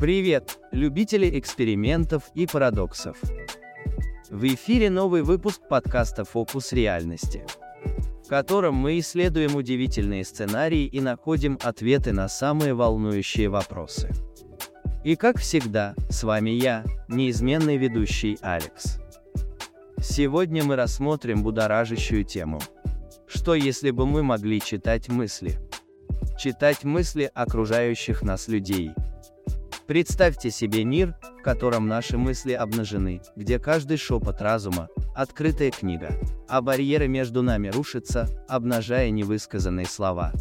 Привет, любители экспериментов и парадоксов. В эфире новый выпуск подкаста «Фокус реальности», в котором мы исследуем удивительные сценарии и находим ответы на самые волнующие вопросы. И как всегда, с вами я, неизменный ведущий Алекс. Сегодня мы рассмотрим будоражащую тему. Что если бы мы могли читать мысли? Читать мысли окружающих нас людей. Представьте себе мир, в котором наши мысли обнажены, где каждый шепот разума – открытая книга, а барьеры между нами рушатся, обнажая невысказанные слова.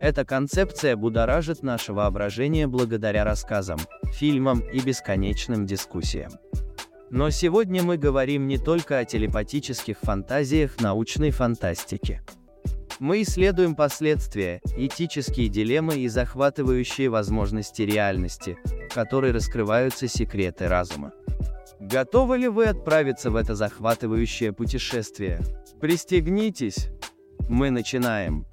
Эта концепция будоражит наше воображение благодаря рассказам, фильмам и бесконечным дискуссиям. Но сегодня мы говорим не только о телепатических фантазиях научной фантастики. Мы исследуем последствия, этические дилеммы и захватывающие возможности реальности, в которой раскрываются секреты разума. Готовы ли вы отправиться в это захватывающее путешествие? Пристегнитесь! Мы начинаем!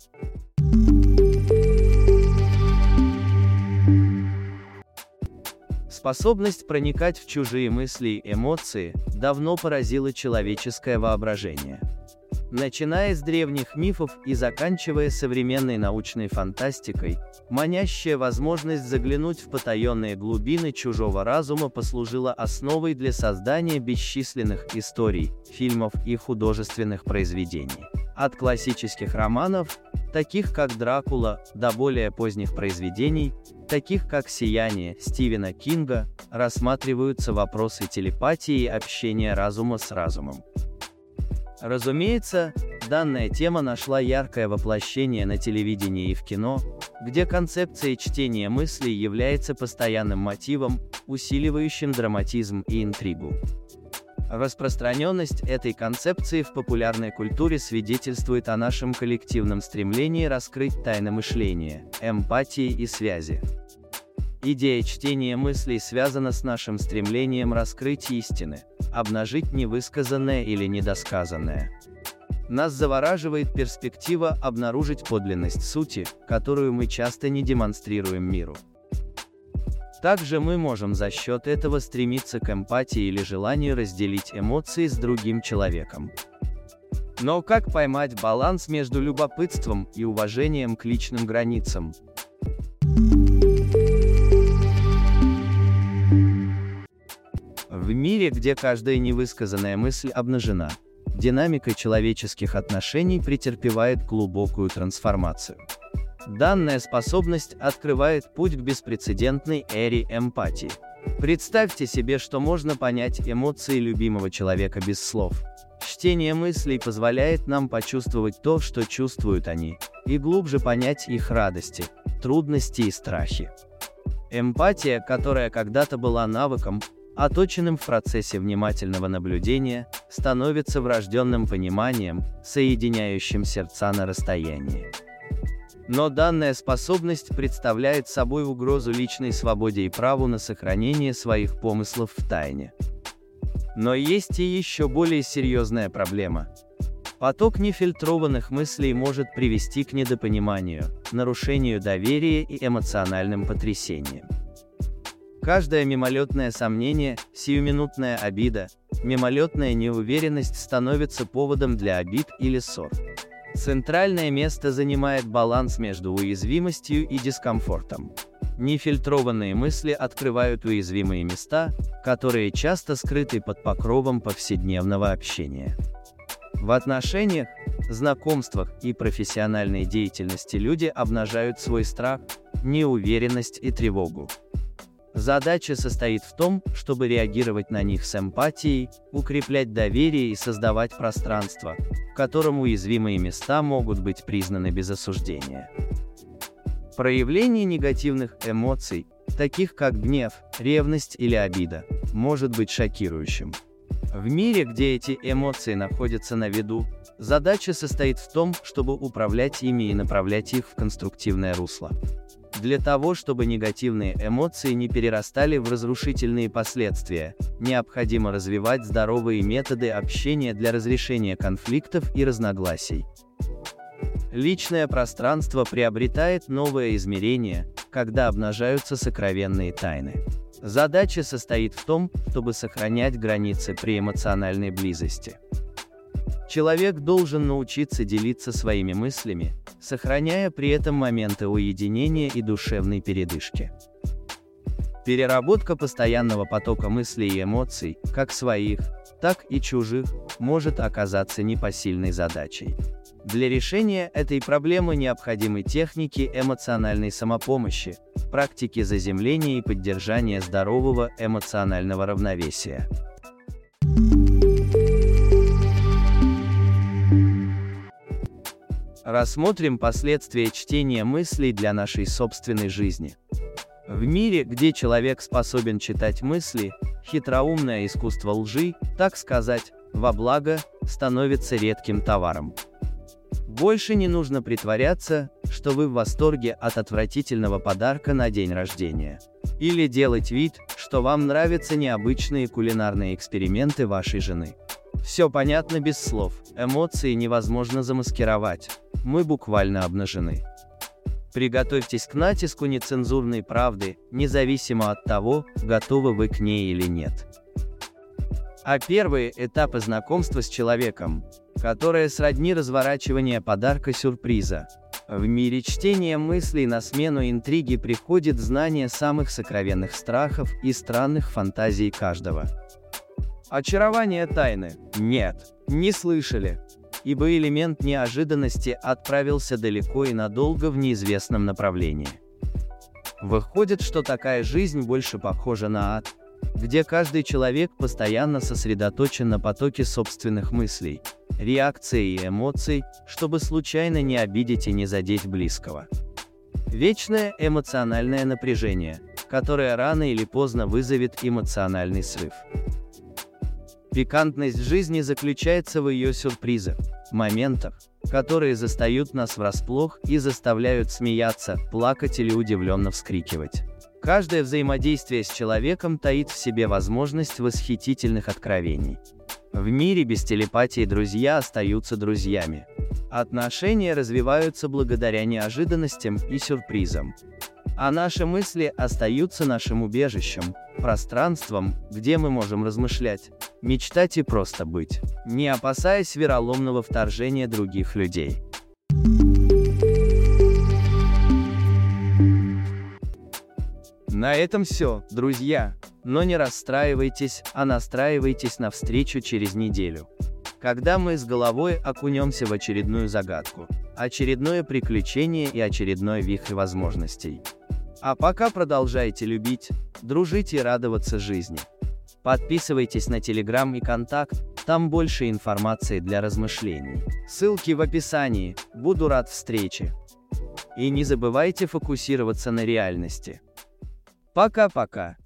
Способность проникать в чужие мысли и эмоции давно поразила человеческое воображение. Начиная с древних мифов и заканчивая современной научной фантастикой, манящая возможность заглянуть в потаенные глубины чужого разума послужила основой для создания бесчисленных историй, фильмов и художественных произведений. От классических романов, таких как «Дракула», до более поздних произведений, таких как «Сияние» Стивена Кинга, рассматриваются вопросы телепатии и общения разума с разумом. Разумеется, данная тема нашла яркое воплощение на телевидении и в кино, где концепция чтения мыслей является постоянным мотивом, усиливающим драматизм и интригу. Распространенность этой концепции в популярной культуре свидетельствует о нашем коллективном стремлении раскрыть тайны мышления, эмпатии и связи. Идея чтения мыслей связана с нашим стремлением раскрыть истины, обнажить невысказанное или недосказанное. Нас завораживает перспектива обнаружить подлинность сути, которую мы часто не демонстрируем миру. Также мы можем за счет этого стремиться к эмпатии или желанию разделить эмоции с другим человеком. Но как поймать баланс между любопытством и уважением к личным границам? В мире, где каждая невысказанная мысль обнажена, динамика человеческих отношений претерпевает глубокую трансформацию. Данная способность открывает путь к беспрецедентной эре эмпатии. Представьте себе, что можно понять эмоции любимого человека без слов. Чтение мыслей позволяет нам почувствовать то, что чувствуют они, и глубже понять их радости, трудности и страхи. Эмпатия, которая когда-то была навыком, оточенным в процессе внимательного наблюдения, становится врожденным пониманием, соединяющим сердца на расстоянии. Но данная способность представляет собой угрозу личной свободе и праву на сохранение своих помыслов в тайне. Но есть и еще более серьезная проблема. Поток нефильтрованных мыслей может привести к недопониманию, нарушению доверия и эмоциональным потрясениям. Каждое мимолетное сомнение, сиюминутная обида, мимолетная неуверенность становится поводом для обид или ссор. Центральное место занимает баланс между уязвимостью и дискомфортом. Нефильтрованные мысли открывают уязвимые места, которые часто скрыты под покровом повседневного общения. В отношениях, знакомствах и профессиональной деятельности люди обнажают свой страх, неуверенность и тревогу. Задача состоит в том, чтобы реагировать на них с эмпатией, укреплять доверие и создавать пространство, в котором уязвимые места могут быть признаны без осуждения. Проявление негативных эмоций, таких как гнев, ревность или обида, может быть шокирующим. В мире, где эти эмоции находятся на виду, задача состоит в том, чтобы управлять ими и направлять их в конструктивное русло. Для того, чтобы негативные эмоции не перерастали в разрушительные последствия, необходимо развивать здоровые методы общения для разрешения конфликтов и разногласий. Личное пространство приобретает новое измерение, когда обнажаются сокровенные тайны. Задача состоит в том, чтобы сохранять границы при эмоциональной близости. Человек должен научиться делиться своими мыслями, сохраняя при этом моменты уединения и душевной передышки. Переработка постоянного потока мыслей и эмоций, как своих, так и чужих, может оказаться непосильной задачей. Для решения этой проблемы необходимы техники эмоциональной самопомощи, практики заземления и поддержания здорового эмоционального равновесия. Рассмотрим последствия чтения мыслей для нашей собственной жизни. В мире, где человек способен читать мысли, хитроумное искусство лжи, так сказать, во благо, становится редким товаром. Больше не нужно притворяться, что вы в восторге от отвратительного подарка на день рождения. Или делать вид, что вам нравятся необычные кулинарные эксперименты вашей жены. Все понятно без слов, эмоции невозможно замаскировать. Мы буквально обнажены. Приготовьтесь к натиску нецензурной правды, независимо от того, готовы вы к ней или нет. А первые этапы знакомства с человеком, которое сродни разворачивания подарка-сюрприза. В мире чтения мыслей на смену интриги приходит знание самых сокровенных страхов и странных фантазий каждого. Очарование тайны? Нет, не слышали. Ибо элемент неожиданности отправился далеко и надолго в неизвестном направлении. Выходит, что такая жизнь больше похожа на ад, где каждый человек постоянно сосредоточен на потоке собственных мыслей, реакций и эмоций, чтобы случайно не обидеть и не задеть близкого. Вечное эмоциональное напряжение, которое рано или поздно вызовет эмоциональный срыв. Пикантность жизни заключается в ее сюрпризах, моментах, которые застают нас врасплох и заставляют смеяться, плакать или удивленно вскрикивать. Каждое взаимодействие с человеком таит в себе возможность восхитительных откровений. В мире без телепатии друзья остаются друзьями. Отношения развиваются благодаря неожиданностям и сюрпризам. А наши мысли остаются нашим убежищем, пространством, где мы можем размышлять, мечтать и просто быть, не опасаясь вероломного вторжения других людей. На этом все, друзья. Но не расстраивайтесь, а настраивайтесь на встречу через неделю. Когда мы с головой окунемся в очередную загадку, очередное приключение и очередной вихрь возможностей. А пока продолжайте любить, дружить и радоваться жизни. Подписывайтесь на Телеграм и Контакт, там больше информации для размышлений. Ссылки в описании, буду рад встрече. И не забывайте фокусироваться на реальности. Пока-пока.